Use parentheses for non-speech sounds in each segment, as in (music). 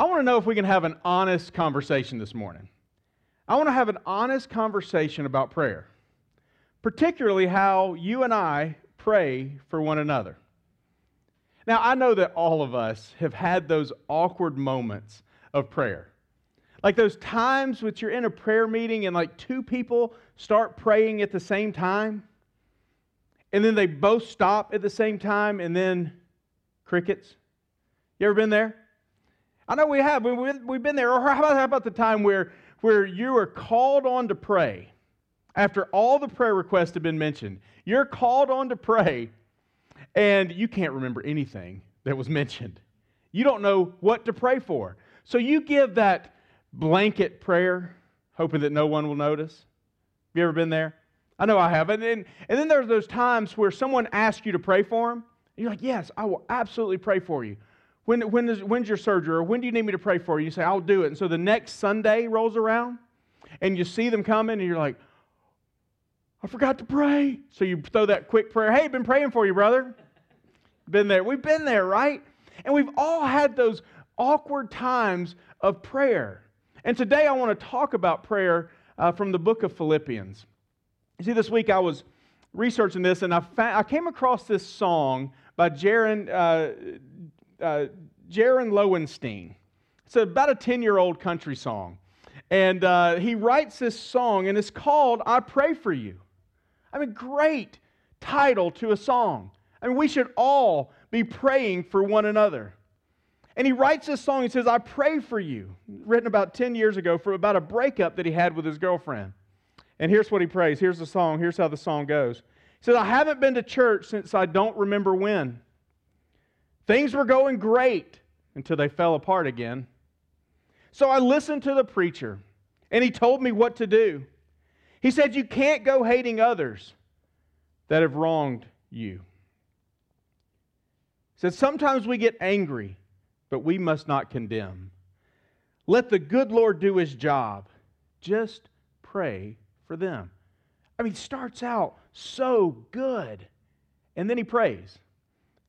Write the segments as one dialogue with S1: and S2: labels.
S1: I want to know if we can have an honest conversation this morning. I want to have an honest conversation about prayer, particularly how you and I pray for one another. Now, I know that all of us have had those awkward moments of prayer. Like those times which you're in a prayer meeting and like two people start praying at the same time, and then they both stop at the same time, and then crickets. You ever been there? I know we have. We've been there. Or how about, how about the time where, where you are called on to pray after all the prayer requests have been mentioned? You're called on to pray, and you can't remember anything that was mentioned. You don't know what to pray for. So you give that blanket prayer, hoping that no one will notice. Have you ever been there? I know I have. And then, and then there's those times where someone asks you to pray for them. And you're like, yes, I will absolutely pray for you. When, when is, when's your surgery? Or when do you need me to pray for you? You say, I'll do it. And so the next Sunday rolls around and you see them coming and you're like, I forgot to pray. So you throw that quick prayer. Hey, been praying for you, brother. Been there. We've been there, right? And we've all had those awkward times of prayer. And today I want to talk about prayer uh, from the book of Philippians. You see, this week I was researching this and I, fa- I came across this song by Jaron, uh, uh, Jaron Lowenstein. It's about a 10 year old country song. And uh, he writes this song, and it's called I Pray for You. I mean, great title to a song. I mean, we should all be praying for one another. And he writes this song. He says, I pray for you, written about 10 years ago, for about a breakup that he had with his girlfriend. And here's what he prays. Here's the song. Here's how the song goes. He says, I haven't been to church since I don't remember when. Things were going great until they fell apart again. So I listened to the preacher, and he told me what to do. He said, You can't go hating others that have wronged you. He said, Sometimes we get angry, but we must not condemn. Let the good Lord do his job. Just pray for them. I mean, starts out so good, and then he prays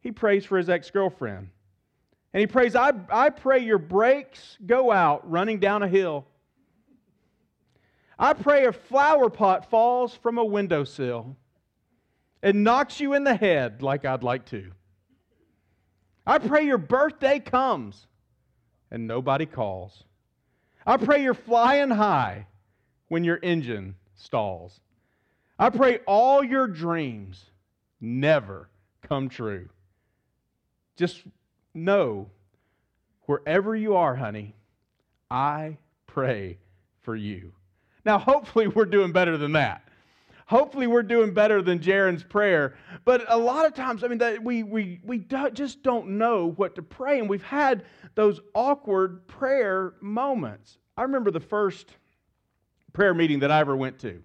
S1: he prays for his ex girlfriend. And he prays, I, I pray your brakes go out running down a hill. I pray a flower pot falls from a windowsill and knocks you in the head like I'd like to. I pray your birthday comes and nobody calls. I pray you're flying high when your engine stalls. I pray all your dreams never come true. Just know wherever you are, honey, I pray for you. Now, hopefully, we're doing better than that. Hopefully, we're doing better than Jaron's prayer. But a lot of times, I mean, that we, we, we do, just don't know what to pray. And we've had those awkward prayer moments. I remember the first prayer meeting that I ever went to.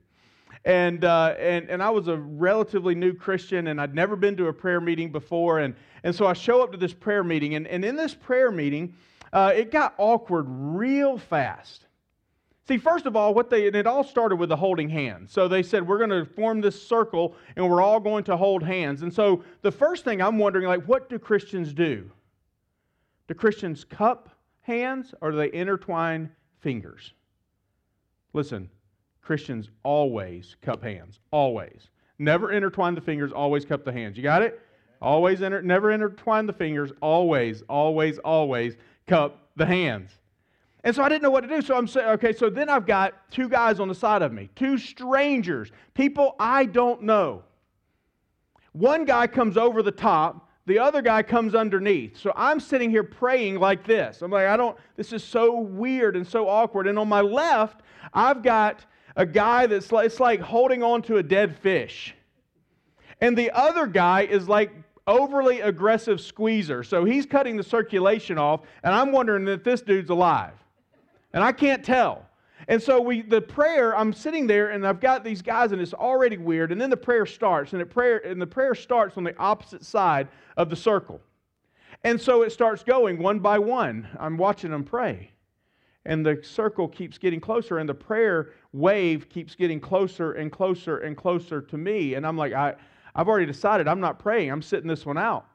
S1: And, uh, and, and I was a relatively new Christian, and I'd never been to a prayer meeting before. And, and so I show up to this prayer meeting, and, and in this prayer meeting, uh, it got awkward real fast. See, first of all, what they and it all started with the holding hands. So they said we're going to form this circle and we're all going to hold hands. And so the first thing I'm wondering, like, what do Christians do? Do Christians cup hands or do they intertwine fingers? Listen, Christians always cup hands. Always. Never intertwine the fingers, always cup the hands. You got it? Always inter- never intertwine the fingers, always, always, always cup the hands. And so I didn't know what to do. So I'm saying, okay, so then I've got two guys on the side of me, two strangers, people I don't know. One guy comes over the top, the other guy comes underneath. So I'm sitting here praying like this. I'm like, I don't, this is so weird and so awkward. And on my left, I've got a guy that's like, it's like holding on to a dead fish. And the other guy is like overly aggressive squeezer. So he's cutting the circulation off, and I'm wondering if this dude's alive. And I can't tell. And so we the prayer, I'm sitting there and I've got these guys and it's already weird. And then the prayer starts, and it prayer, and the prayer starts on the opposite side of the circle. And so it starts going one by one. I'm watching them pray and the circle keeps getting closer and the prayer wave keeps getting closer and closer and closer to me and i'm like I, i've already decided i'm not praying i'm sitting this one out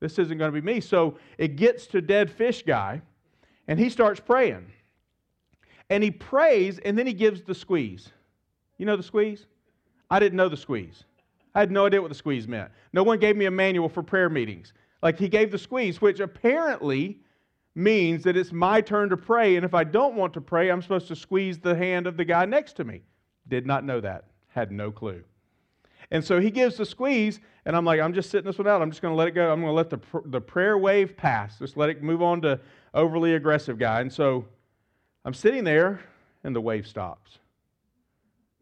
S1: this isn't going to be me so it gets to dead fish guy And he starts praying. And he prays, and then he gives the squeeze. You know the squeeze? I didn't know the squeeze. I had no idea what the squeeze meant. No one gave me a manual for prayer meetings. Like he gave the squeeze, which apparently means that it's my turn to pray. And if I don't want to pray, I'm supposed to squeeze the hand of the guy next to me. Did not know that. Had no clue. And so he gives the squeeze, and I'm like, I'm just sitting this one out. I'm just going to let it go. I'm going to let the, the prayer wave pass. Just let it move on to overly aggressive guy. And so I'm sitting there, and the wave stops.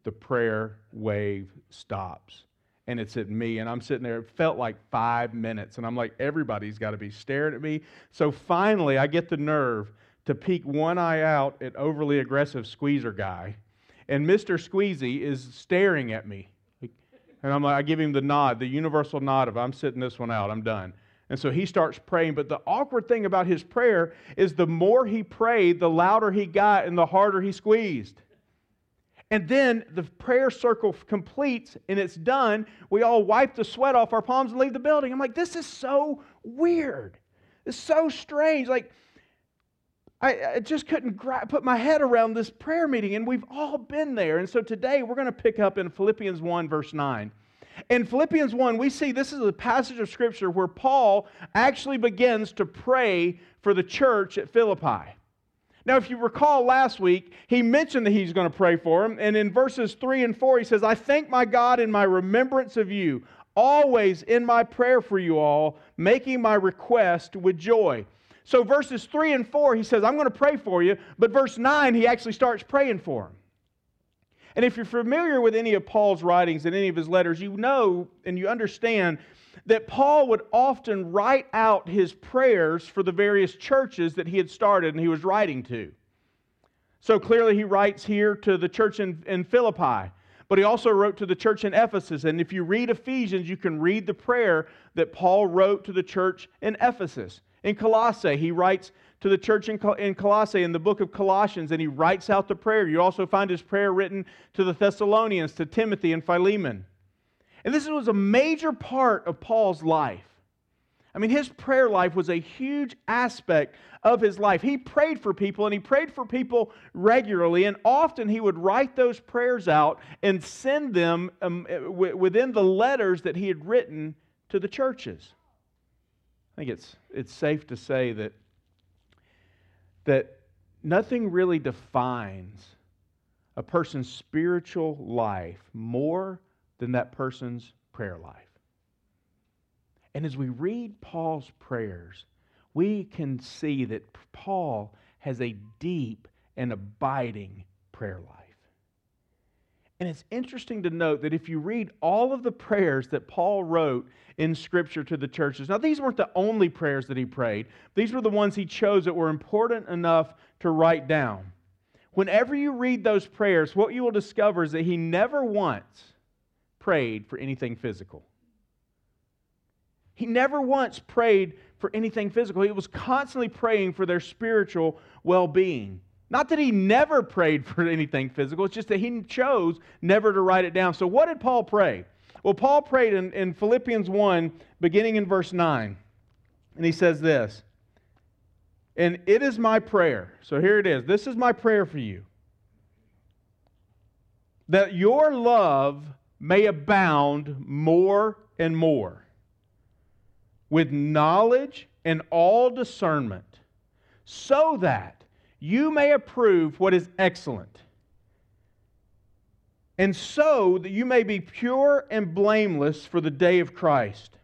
S1: The prayer wave stops. And it's at me, and I'm sitting there. It felt like five minutes, and I'm like, everybody's got to be staring at me. So finally, I get the nerve to peek one eye out at overly aggressive squeezer guy, and Mr. Squeezy is staring at me and I'm like, I give him the nod, the universal nod of I'm sitting this one out, I'm done. And so he starts praying. But the awkward thing about his prayer is the more he prayed, the louder he got and the harder he squeezed. And then the prayer circle completes and it's done. We all wipe the sweat off our palms and leave the building. I'm like, this is so weird. It's so strange. Like, I, I just couldn't gra- put my head around this prayer meeting, and we've all been there. And so today we're going to pick up in Philippians 1, verse 9. In Philippians 1, we see this is a passage of Scripture where Paul actually begins to pray for the church at Philippi. Now, if you recall last week, he mentioned that he's going to pray for him. And in verses 3 and 4, he says, I thank my God in my remembrance of you, always in my prayer for you all, making my request with joy. So, verses 3 and 4, he says, I'm going to pray for you. But verse 9, he actually starts praying for him. And if you're familiar with any of Paul's writings and any of his letters, you know and you understand that Paul would often write out his prayers for the various churches that he had started and he was writing to. So clearly, he writes here to the church in, in Philippi, but he also wrote to the church in Ephesus. And if you read Ephesians, you can read the prayer that Paul wrote to the church in Ephesus. In Colossae, he writes to the church in, in Colossae in the book of Colossians, and he writes out the prayer. You also find his prayer written to the Thessalonians, to Timothy and Philemon. And this was a major part of Paul's life. I mean, his prayer life was a huge aspect of his life. He prayed for people, and he prayed for people regularly, and often he would write those prayers out and send them um, within the letters that he had written to the churches. I think it's, it's safe to say that, that nothing really defines a person's spiritual life more than that person's prayer life. And as we read Paul's prayers, we can see that Paul has a deep and abiding prayer life. And it's interesting to note that if you read all of the prayers that Paul wrote in Scripture to the churches, now these weren't the only prayers that he prayed, these were the ones he chose that were important enough to write down. Whenever you read those prayers, what you will discover is that he never once prayed for anything physical. He never once prayed for anything physical. He was constantly praying for their spiritual well being. Not that he never prayed (laughs) for anything physical, it's just that he chose never to write it down. So, what did Paul pray? Well, Paul prayed in, in Philippians 1, beginning in verse 9. And he says this And it is my prayer. So, here it is. This is my prayer for you that your love may abound more and more with knowledge and all discernment, so that you may approve what is excellent. And so that you may be pure and blameless for the day of Christ,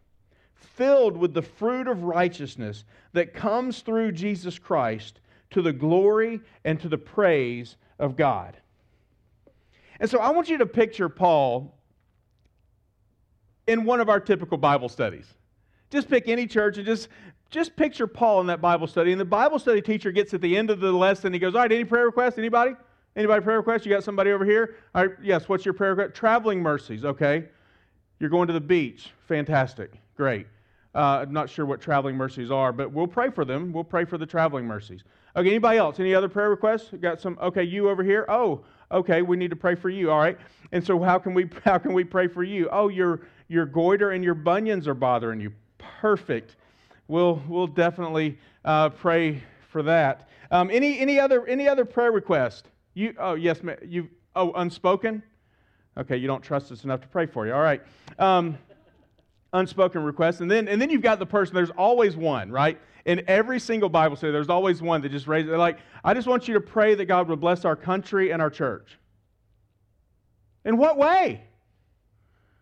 S1: filled with the fruit of righteousness that comes through Jesus Christ to the glory and to the praise of God. And so I want you to picture Paul in one of our typical Bible studies. Just pick any church and just just picture Paul in that Bible study. And the Bible study teacher gets at the end of the lesson. He goes, All right, any prayer requests? Anybody? Anybody prayer requests? You got somebody over here? All right, yes, what's your prayer request? Traveling mercies, okay. You're going to the beach. Fantastic. Great. Uh, I'm not sure what traveling mercies are, but we'll pray for them. We'll pray for the traveling mercies. Okay, anybody else? Any other prayer requests? Got some? Okay, you over here? Oh, okay, we need to pray for you. All right. And so how can we (laughs) how can we pray for you? Oh, your your goiter and your bunions are bothering you. Perfect we'll, we'll definitely uh, pray for that. Um, any, any, other, any other prayer request? You, oh, yes, you, oh, unspoken? Okay, you don't trust us enough to pray for you. All right. Um, unspoken request. And then, and then you've got the person, there's always one, right? In every single Bible study, there's always one that just raises, like, I just want you to pray that God would bless our country and our church. In what way?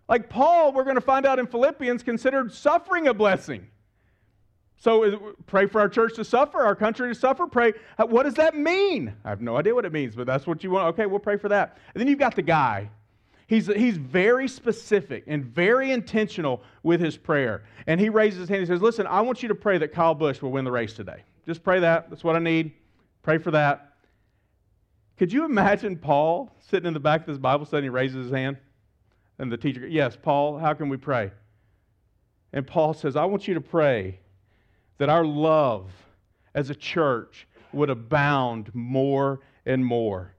S1: Like Paul, we're going to find out in Philippians, considered suffering a blessing. So pray for our church to suffer, our country to suffer. Pray. Uh, what does that mean? I have no idea what it means, but that's what you want. Okay, we'll pray for that. And then you've got the guy. He's, he's very specific and very intentional with his prayer. And he raises his hand and says, Listen, I want you to pray that Kyle Busch will win the race today. Just pray that. That's what I need. Pray for that. Could you imagine Paul sitting in the back of this Bible study he raises his hand? And the teacher, Yes, Paul, how can we pray? And Paul says, I want you to pray that our love as a church would abound more and more.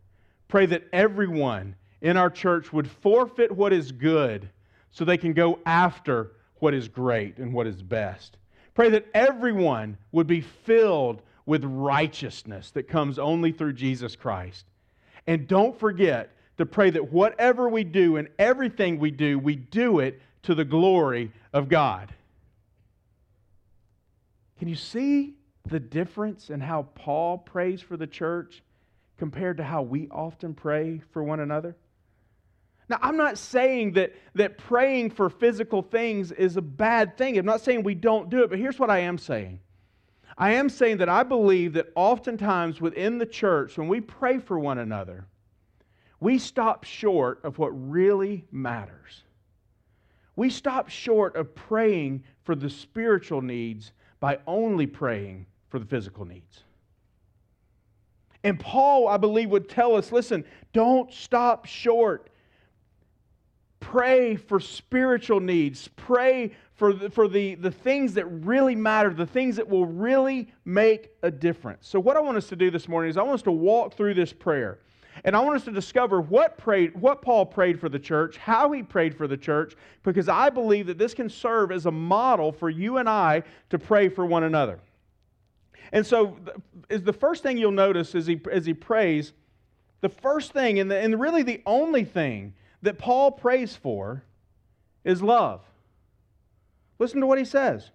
S1: Pray that everyone in our church would forfeit what is good so they can go after what is great and what is best. Pray that everyone would be filled with righteousness that comes only through Jesus Christ. And don't forget to pray that whatever we do and everything we do, we do it to the glory of God. Can you see the difference in how Paul prays for the church compared to how we often pray for one another? Now, I'm not saying that, that praying for physical things is a bad thing. I'm not saying we don't do it, but here's what I am saying. I am saying that I believe that oftentimes within the church, when we pray for one another, we stop short of what really matters. We stop short of praying for the spiritual needs by only praying for the physical needs. And Paul, I believe, would tell us listen, don't stop short. Pray for spiritual needs. Pray for, the, for the, the things that really matter, the things that will really make a difference. So, what I want us to do this morning is I want us to walk through this prayer. And I want us to discover what, prayed, what Paul prayed for the church, how he prayed for the church, because I believe that this can serve as a model for you and I to pray for one another. And so, is the first thing you'll notice as he, as he prays, the first thing, and, the, and really the only thing that Paul prays for is love. Listen to what he says.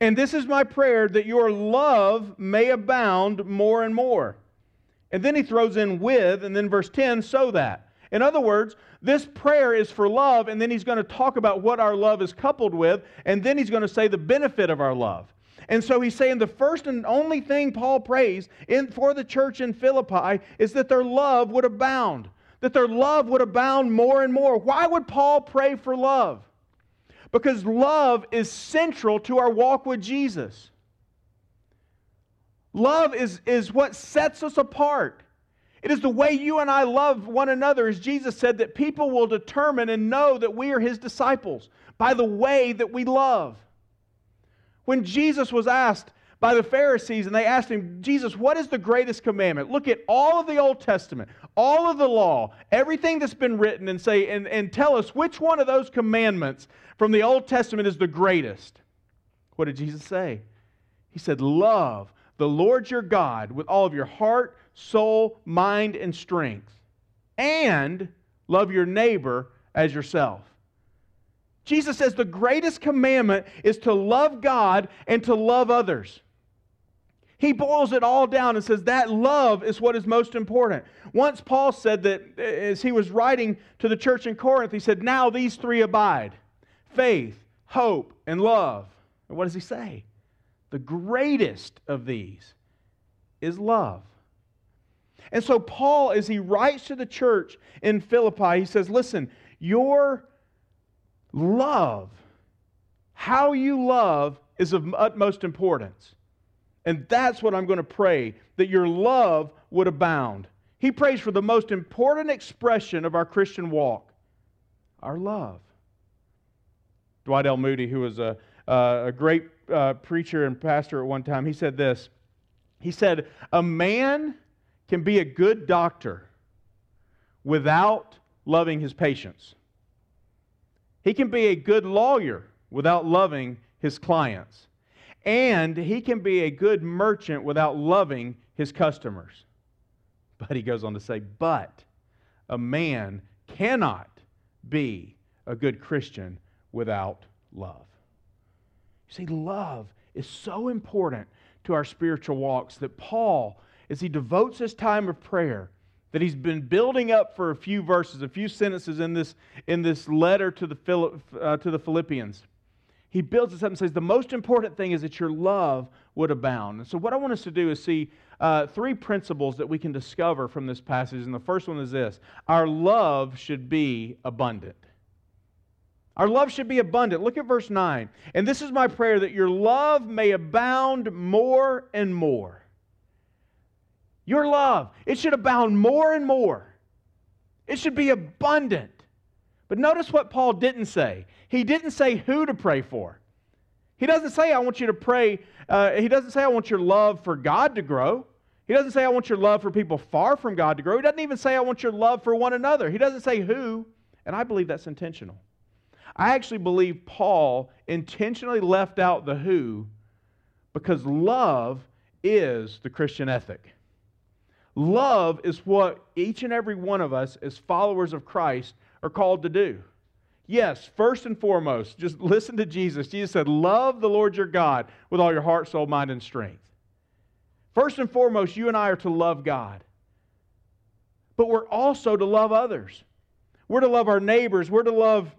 S1: And this is my prayer that your love may abound more and more and then he throws in with, and then verse 10, so that. In other words, this prayer is for love, and then he's going to talk about what our love is coupled with, and then he's going to say the benefit of our love. And so he's saying the first and only thing Paul prays in, for the church in Philippi is that their love would abound, that their love would abound more and more. Why would Paul pray for love? Because love is central to our walk with Jesus. Love is, is what sets us apart. It is the way you and I love one another, as Jesus said, that people will determine and know that we are his disciples by the way that we love. When Jesus was asked by the Pharisees and they asked him, Jesus, what is the greatest commandment? Look at all of the Old Testament, all of the law, everything that's been written, and say, and, and tell us which one of those commandments from the Old Testament is the greatest. What did Jesus say? He said, Love the Lord your God with all of your heart, soul, mind, and strength, and love your neighbor as yourself. Jesus says the greatest commandment is to love God and to love others. He boils it all down and says that love is what is most important. Once Paul said that as he was writing to the church in Corinth, he said, Now these three abide faith, hope, and love. And what does he say? The greatest of these is love. And so, Paul, as he writes to the church in Philippi, he says, Listen, your love, how you love, is of utmost importance. And that's what I'm going to pray that your love would abound. He prays for the most important expression of our Christian walk our love. Dwight L. Moody, who was a, uh, a great uh, preacher and pastor at one time. He said this He said, A man can be a good doctor without loving his patients, he can be a good lawyer without loving his clients. And he can be a good merchant without loving his customers. But he goes on to say, but a man cannot be a good Christian without love. You see, love is so important to our spiritual walks that Paul, as he devotes his time of prayer, that he's been building up for a few verses, a few sentences in this, in this letter to the, uh, to the Philippians, he builds this up and says, The most important thing is that your love would abound. And so, what I want us to do is see uh, three principles that we can discover from this passage. And the first one is this our love should be abundant. Our love should be abundant. Look at verse 9. And this is my prayer that your love may abound more and more. Your love, it should abound more and more. It should be abundant. But notice what Paul didn't say. He didn't say who to pray for. He doesn't say, I want you to pray. Uh, he doesn't say, I want your love for God to grow. He doesn't say, I want your love for people far from God to grow. He doesn't even say, I want your love for one another. He doesn't say who, and I believe that's intentional. I actually believe Paul intentionally left out the who because love is the Christian ethic. Love is what each and every one of us, as followers of Christ, are called to do. Yes, first and foremost, just (laughs) listen to Jesus. Jesus said, Love the Lord your God with all your heart, soul, mind, and strength. First and foremost, you and I are to love God. But we're also to love others. We're to love our neighbors. We're to love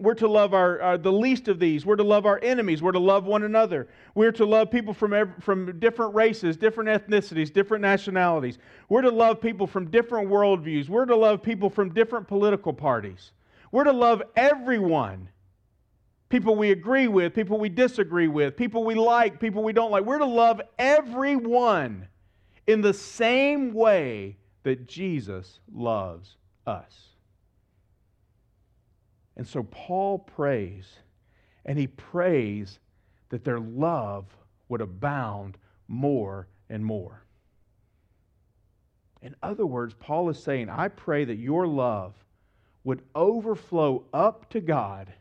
S1: we're to love our, our, the least of these. We're to love our enemies. We're to love one another. We're to love people from, from different races, different ethnicities, different nationalities. We're to love people from different worldviews. We're to love people from different political parties. We're to love everyone people we agree with, people we disagree with, people we like, people we don't like. We're to love everyone in the same way that Jesus loves us. And so Paul prays, and he prays that their love would abound more and more. In other words, Paul is saying, I pray that your love would overflow up to God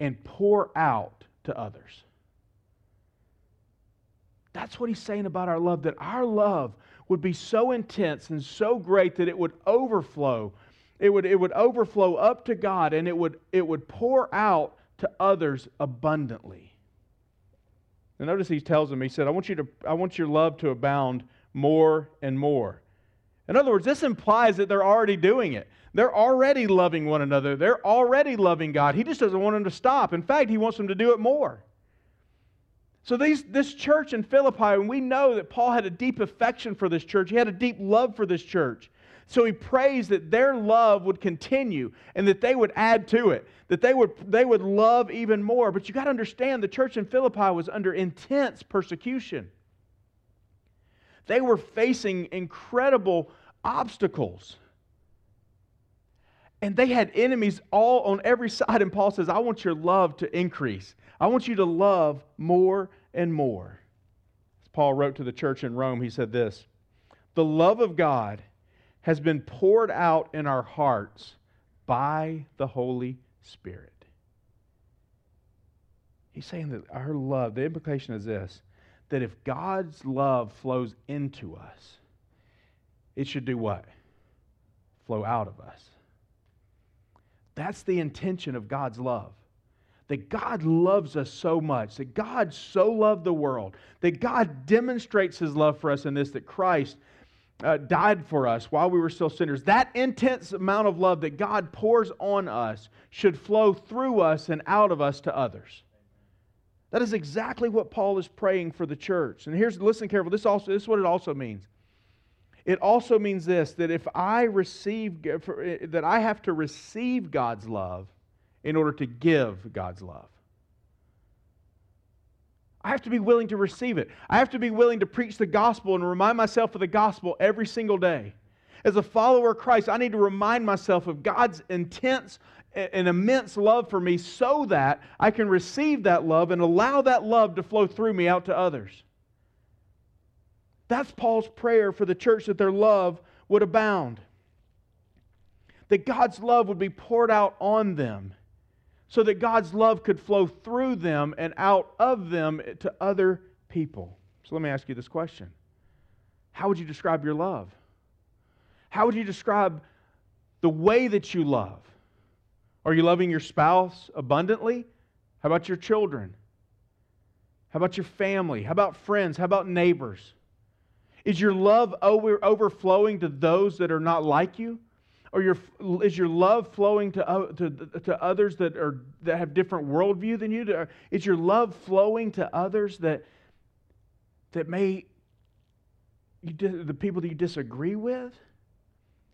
S1: and pour out to others. That's what he's saying about our love, that our love would be so intense and so great that it would overflow. It would, it would overflow up to God and it would, it would pour out to others abundantly. And notice he tells them, he said, I want, you to, I want your love to abound more and more. In other words, this implies that they're already doing it. They're already loving one another. They're already loving God. He just doesn't want them to stop. In fact, he wants them to do it more. So these, this church in Philippi, and we know that Paul had a deep affection for this church. He had a deep love for this church. So he prays that their love would continue and that they would add to it, that they would, they would love even more. But you got to understand the church in Philippi was under intense persecution. They were facing incredible obstacles. And they had enemies all on every side. And Paul says, I want your love to increase. I want you to love more and more. As Paul wrote to the church in Rome, he said this The love of God has been poured out in our hearts by the Holy Spirit. He's saying that our love, the implication is this that if God's love flows into us, it should do what? Flow out of us. That's the intention of God's love. That God loves us so much, that God so loved the world, that God demonstrates his love for us in this, that Christ uh, died for us while we were still sinners. That intense amount of love that God pours on us should flow through us and out of us to others. That is exactly what Paul is praying for the church. And here's, listen careful, this, also, this is what it also means. It also means this that if I receive, that I have to receive God's love in order to give God's love. I have to be willing to receive it. I have to be willing to preach the gospel and remind myself of the gospel every single day. As a follower of Christ, I need to remind myself of God's intense and immense love for me so that I can receive that love and allow that love to flow through me out to others. That's Paul's prayer for the church that their love would abound. That God's love would be poured out on them so that God's love could flow through them and out of them to other people. So let me ask you this question How would you describe your love? How would you describe the way that you love? Are you loving your spouse abundantly? How about your children? How about your family? How about friends? How about neighbors? Is your love over, overflowing to those that are not like you? Or your, is your love flowing to, uh, to, to others that, are, that have different worldview than you? Is your love flowing to others that, that may, you, the people that you disagree with?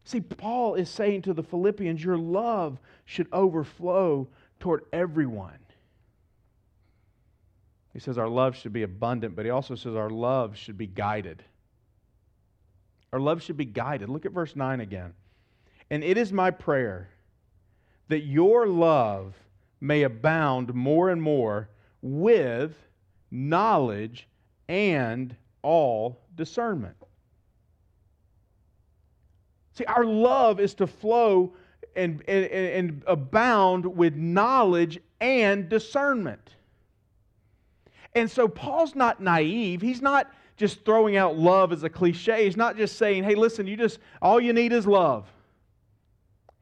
S1: See, Paul is saying to the Philippians, your love should overflow toward everyone. He says our love should be abundant, but he also says our love should be guided. Our love should be guided. Look at verse 9 again. And it is my prayer that your love may abound more and more with knowledge and all discernment. See, our love is to flow and, and, and abound with knowledge and discernment. And so Paul's not naive. He's not just throwing out love as a cliche. He's not just saying, hey, listen, you just, all you need is love.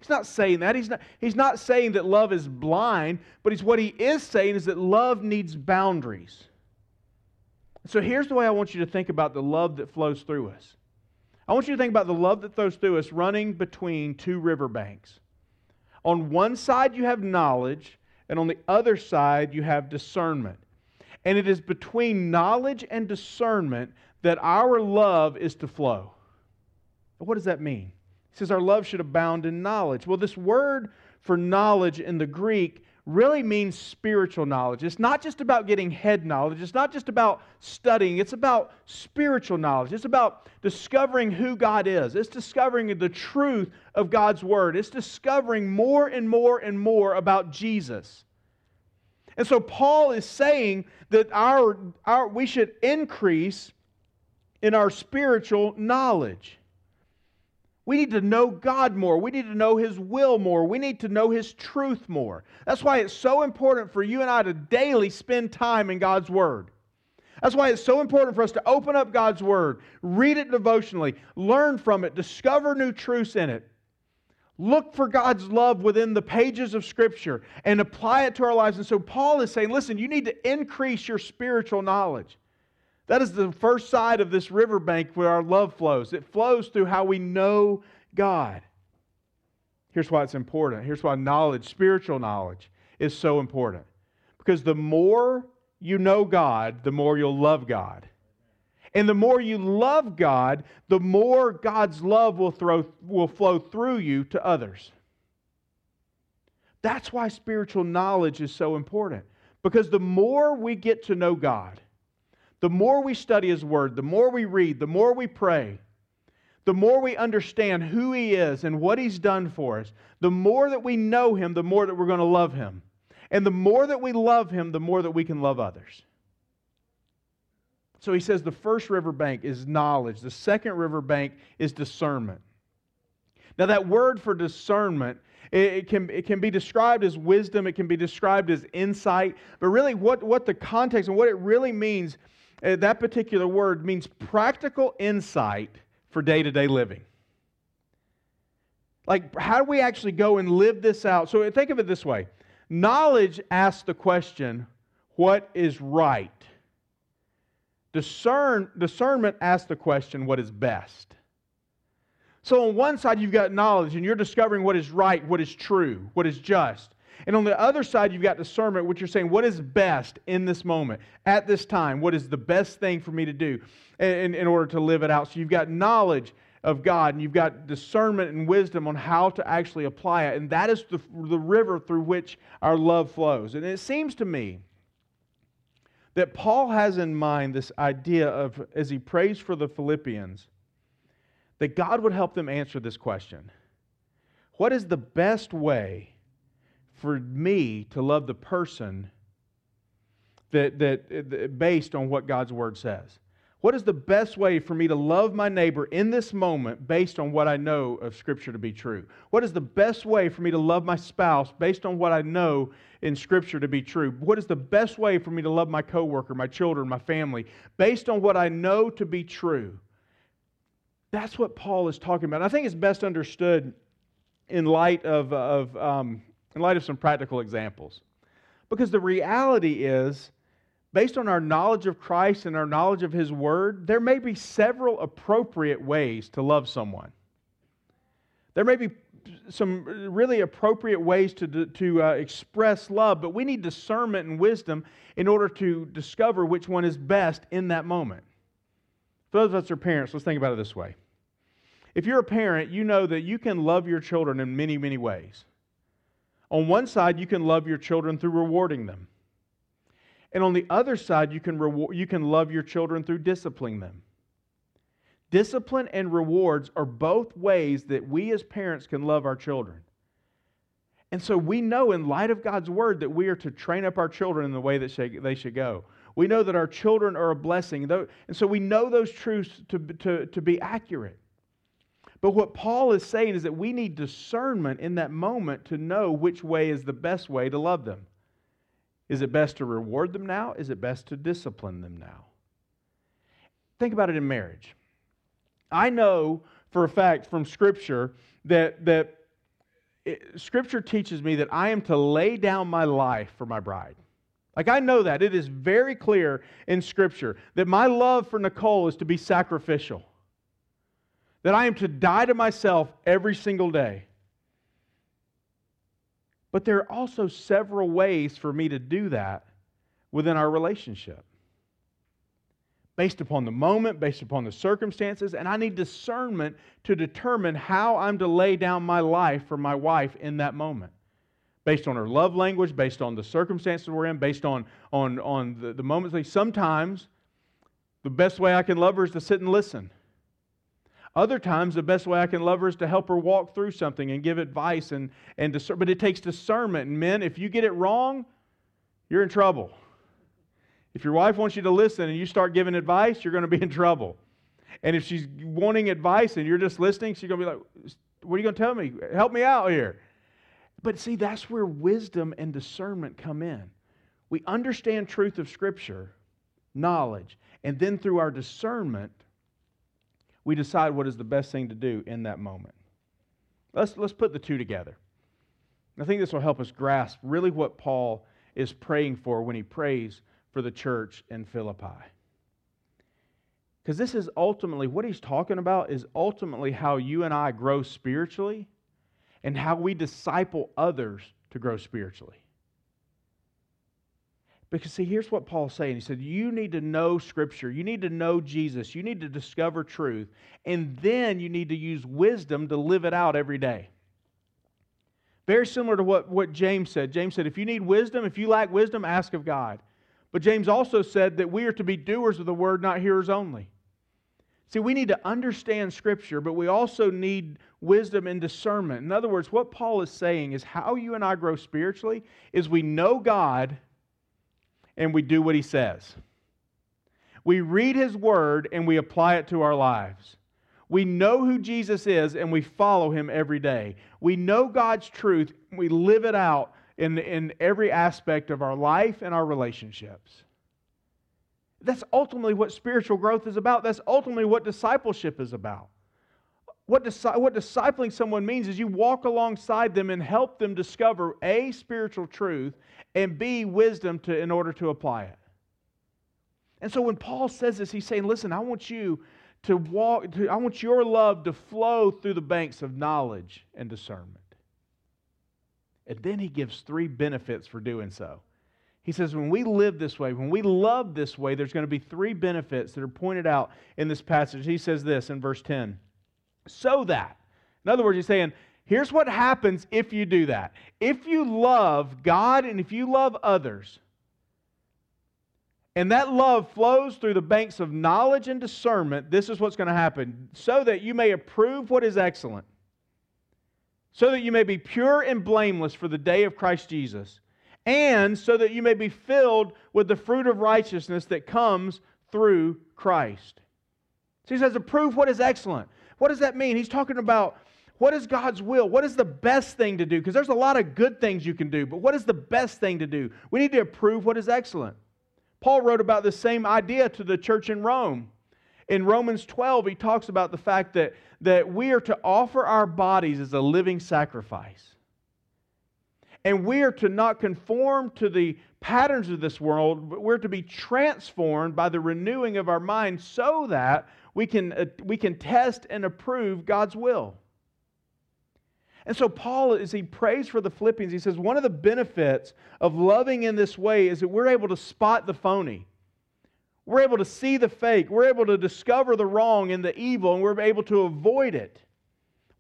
S1: He's not saying that. He's not, he's not saying that love is blind, but he's, what he is saying is that love needs boundaries. So here's the way I want you to think about the love that flows through us. I want you to think about the love that flows through us running between two riverbanks. On one side, you have knowledge, and on the other side, you have discernment. And it is between knowledge and discernment that our love is to flow. What does that mean? Says our love should abound in knowledge. Well, this word for knowledge in the Greek really means spiritual knowledge. It's not just about getting head knowledge, it's not just about studying, it's about spiritual knowledge. It's about discovering who God is, it's discovering the truth of God's Word, it's discovering more and more and more about Jesus. And so Paul is saying that our, our, we should increase in our spiritual knowledge. We need to know God more. We need to know His will more. We need to know His truth more. That's why it's so important for you and I to daily spend time in God's Word. That's why it's so important for us to open up God's Word, read it devotionally, learn from it, discover new truths in it. Look for God's love within the pages of Scripture and apply it to our lives. And so Paul is saying, listen, you need to increase your spiritual knowledge. That is the first side of this riverbank where our love flows. It flows through how we know God. Here's why it's important. Here's why knowledge, spiritual knowledge, is so important. Because the more you know God, the more you'll love God. And the more you love God, the more God's love will, throw, will flow through you to others. That's why spiritual knowledge is so important. Because the more we get to know God, the more we study His Word, the more we read, the more we pray, the more we understand who He is and what He's done for us, the more that we know Him, the more that we're going to love Him. And the more that we love Him, the more that we can love others. So he says the first riverbank is knowledge, the second riverbank is discernment. Now, that word for discernment, it, can, it can be described as wisdom, it can be described as insight, but really, what, what the context and what it really means, uh, that particular word means practical insight for day to day living. Like, how do we actually go and live this out? So, think of it this way knowledge asks the question, what is right? Discern, discernment asks the question, what is best? So, on one side, you've got knowledge and you're discovering what is right, what is true, what is just. And on the other side, you've got discernment, which you're saying, what is best in this moment, at this time? What is the best thing for me to do in, in order to live it out? So, you've got knowledge of God and you've got discernment and wisdom on how to actually apply it. And that is the, the river through which our love flows. And it seems to me that Paul has in mind this idea of, as he prays for the Philippians, that God would help them answer this question What is the best way for me to love the person that, that, that based on what God's word says? What is the best way for me to love my neighbor in this moment based on what I know of Scripture to be true? What is the best way for me to love my spouse based on what I know in Scripture to be true? What is the best way for me to love my coworker, my children, my family based on what I know to be true? That's what Paul is talking about. I think it's best understood in light of, of um, in light of some practical examples, because the reality is based on our knowledge of Christ and our knowledge of His Word, there may be several appropriate ways to love someone. There may be some really appropriate ways to, to uh, express love, but we need discernment and wisdom in order to discover which one is best in that moment. For those of us who are parents, let's think about it this way. If you're a parent, you know that you can love your children in many, many ways. On one side, you can love your children through rewarding them. And on the other side, you can, reward, you can love your children through disciplining them. Discipline and rewards are both ways that we as parents can love our children. And so we know, in light of God's word, that we are to train up our children in the way that they should go. We know that our children are a blessing. And so we know those truths to, to, to be accurate. But what Paul is saying is that we need discernment in that moment to know which way is the best way to love them. Is it best to reward them now? Is it best to discipline them now? Think about it in marriage. I know for a fact from Scripture that, that it, Scripture teaches me that I am to lay down my life for my bride. Like, I know that. It is very clear in Scripture that my love for Nicole is to be sacrificial, that I am to die to myself every single day. But there are also several ways for me to do that within our relationship. Based upon the moment, based upon the circumstances, and I need discernment to determine how I'm to lay down my life for my wife in that moment. Based on her love language, based on the circumstances we're in, based on, on, on the, the moments. Sometimes the best way I can love her is to sit and listen. Other times, the best way I can love her is to help her walk through something and give advice. And, and discern, but it takes discernment. And men, if you get it wrong, you're in trouble. If your wife wants you to listen and you start giving advice, you're going to be in trouble. And if she's wanting advice and you're just listening, she's going to be like, What are you going to tell me? Help me out here. But see, that's where wisdom and discernment come in. We understand truth of Scripture, knowledge, and then through our discernment, we decide what is the best thing to do in that moment. Let's, let's put the two together. I think this will help us grasp really what Paul is praying for when he prays for the church in Philippi. Because this is ultimately what he's talking about, is ultimately how you and I grow spiritually and how we disciple others to grow spiritually. Because, see, here's what Paul's saying. He said, You need to know Scripture. You need to know Jesus. You need to discover truth. And then you need to use wisdom to live it out every day. Very similar to what, what James said. James said, If you need wisdom, if you lack wisdom, ask of God. But James also said that we are to be doers of the word, not hearers only. See, we need to understand Scripture, but we also need wisdom and discernment. In other words, what Paul is saying is how you and I grow spiritually is we know God and we do what he says. We read his word and we apply it to our lives. We know who Jesus is and we follow him every day. We know God's truth, we live it out in, in every aspect of our life and our relationships. That's ultimately what spiritual growth is about. That's ultimately what discipleship is about. What, what discipling someone means is you walk alongside them and help them discover A, spiritual truth, and B, wisdom to, in order to apply it. And so when Paul says this, he's saying, listen, I want you to walk, to, I want your love to flow through the banks of knowledge and discernment. And then he gives three benefits for doing so. He says, when we live this way, when we love this way, there's going to be three benefits that are pointed out in this passage. He says this in verse 10 so that. In other words, he's saying, here's what happens if you do that. If you love God and if you love others, and that love flows through the banks of knowledge and discernment, this is what's going to happen. So that you may approve what is excellent, so that you may be pure and blameless for the day of Christ Jesus, and so that you may be filled with the fruit of righteousness that comes through Christ. So he says, approve what is excellent. What does that mean? He's talking about what is God's will? What is the best thing to do? Because there's a lot of good things you can do, but what is the best thing to do? We need to approve what is excellent. Paul wrote about the same idea to the church in Rome. In Romans 12, he talks about the fact that, that we are to offer our bodies as a living sacrifice. And we are to not conform to the patterns of this world, but we're to be transformed by the renewing of our mind so that we can, uh, we can test and approve God's will. And so, Paul, as he prays for the Philippians, he says one of the benefits of loving in this way is that we're able to spot the phony. We're able to see the fake. We're able to discover the wrong and the evil, and we're able to avoid it.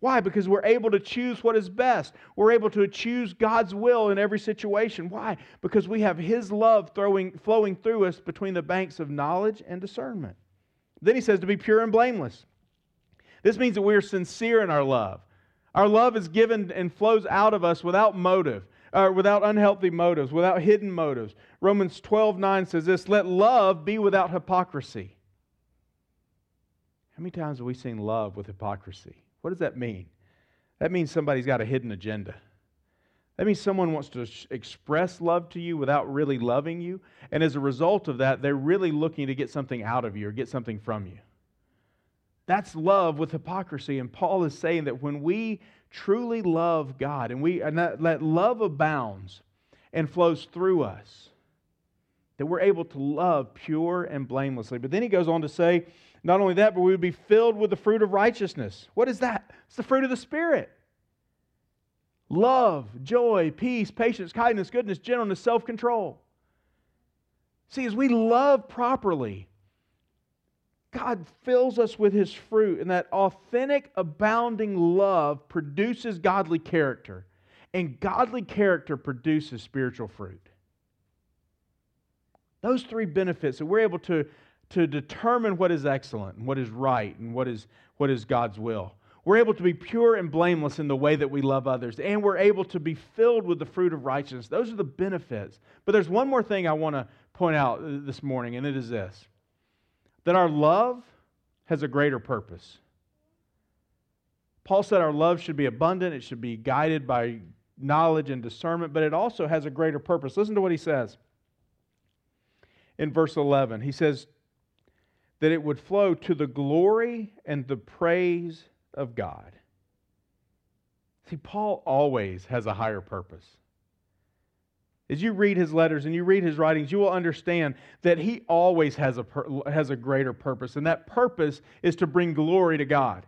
S1: Why? Because we're able to choose what is best. We're able to choose God's will in every situation. Why? Because we have His love throwing, flowing through us between the banks of knowledge and discernment. Then he says to be pure and blameless. This means that we are sincere in our love. Our love is given and flows out of us without motive, uh, without unhealthy motives, without hidden motives. Romans 12 9 says this let love be without hypocrisy. How many times have we seen love with hypocrisy? What does that mean? That means somebody's got a hidden agenda. That means someone wants to express love to you without really loving you. And as a result of that, they're really looking to get something out of you or get something from you. That's love with hypocrisy. And Paul is saying that when we truly love God and we and that, that love abounds and flows through us, that we're able to love pure and blamelessly. But then he goes on to say, not only that, but we would be filled with the fruit of righteousness. What is that? It's the fruit of the Spirit love, joy, peace, patience, kindness, goodness, gentleness, self control. See, as we love properly, God fills us with his fruit, and that authentic, abounding love produces godly character, and godly character produces spiritual fruit. Those three benefits that we're able to, to determine what is excellent and what is right and what is, what is God's will. We're able to be pure and blameless in the way that we love others, and we're able to be filled with the fruit of righteousness. Those are the benefits. But there's one more thing I want to point out uh, this morning, and it is this that our love has a greater purpose. Paul said our love should be abundant, it should be guided by knowledge and discernment, but it also has a greater purpose. Listen to what he says in verse 11. He says that it would flow to the glory and the praise of God. See, Paul always has a higher purpose. As you read his letters and you read his writings, you will understand that he always has a, has a greater purpose, and that purpose is to bring glory to God.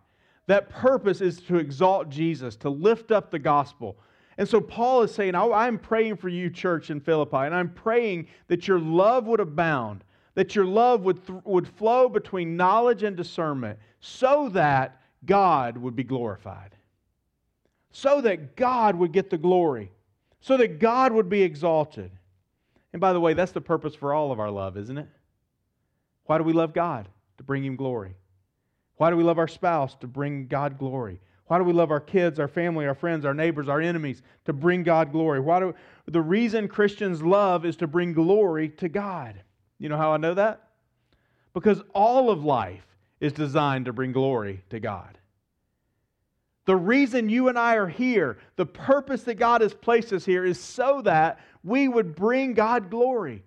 S1: That purpose is to exalt Jesus, to lift up the gospel. And so Paul is saying, I'm praying for you, church in Philippi, and I'm praying that your love would abound, that your love would, th- would flow between knowledge and discernment, so that God would be glorified, so that God would get the glory so that God would be exalted. And by the way, that's the purpose for all of our love, isn't it? Why do we love God? To bring Him glory. Why do we love our spouse? To bring God glory. Why do we love our kids, our family, our friends, our neighbors, our enemies? To bring God glory. Why do the reason Christians love is to bring glory to God. You know how I know that? Because all of life is designed to bring glory to God. The reason you and I are here, the purpose that God has placed us here, is so that we would bring God glory.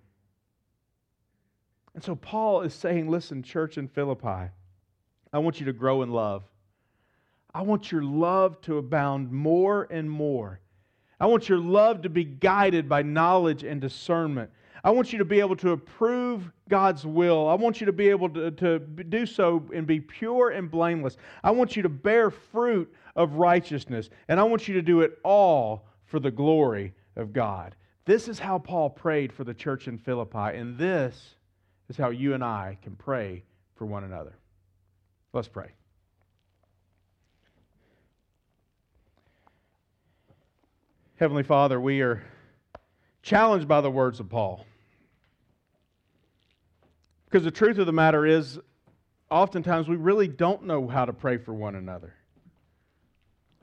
S1: And so Paul is saying, listen, church in Philippi, I want you to grow in love. I want your love to abound more and more. I want your love to be guided by knowledge and discernment. I want you to be able to approve God's will. I want you to be able to, to do so and be pure and blameless. I want you to bear fruit of righteousness. And I want you to do it all for the glory of God. This is how Paul prayed for the church in Philippi, and this is how you and I can pray for one another. Let's pray. Heavenly Father, we are challenged by the words of Paul. Because the truth of the matter is, oftentimes we really don't know how to pray for one another.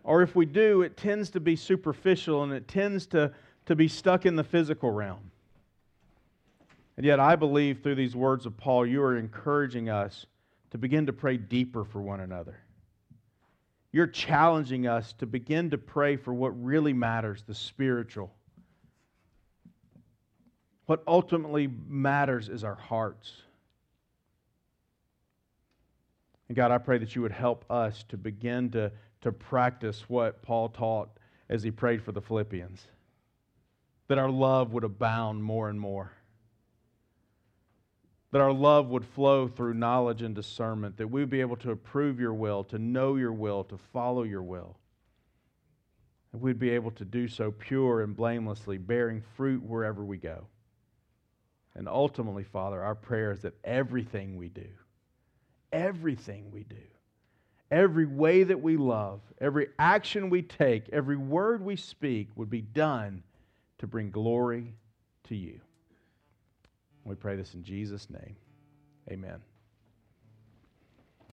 S1: Or if we do, it tends to be superficial and it tends to, to be stuck in the physical realm. And yet, I believe through these words of Paul, you are encouraging us to begin to pray deeper for one another. You're challenging us to begin to pray for what really matters the spiritual. What ultimately matters is our hearts. And God, I pray that you would help us to begin to, to practice what Paul taught as he prayed for the Philippians that our love would abound more and more that our love would flow through knowledge and discernment, that we would be able to approve your will, to know your will, to follow your will. And we'd be able to do so pure and blamelessly, bearing fruit wherever we go. And ultimately, Father, our prayer is that everything we do, everything we do, every way that we love, every action we take, every word we speak would be done to bring glory to you. We pray this in Jesus' name. Amen.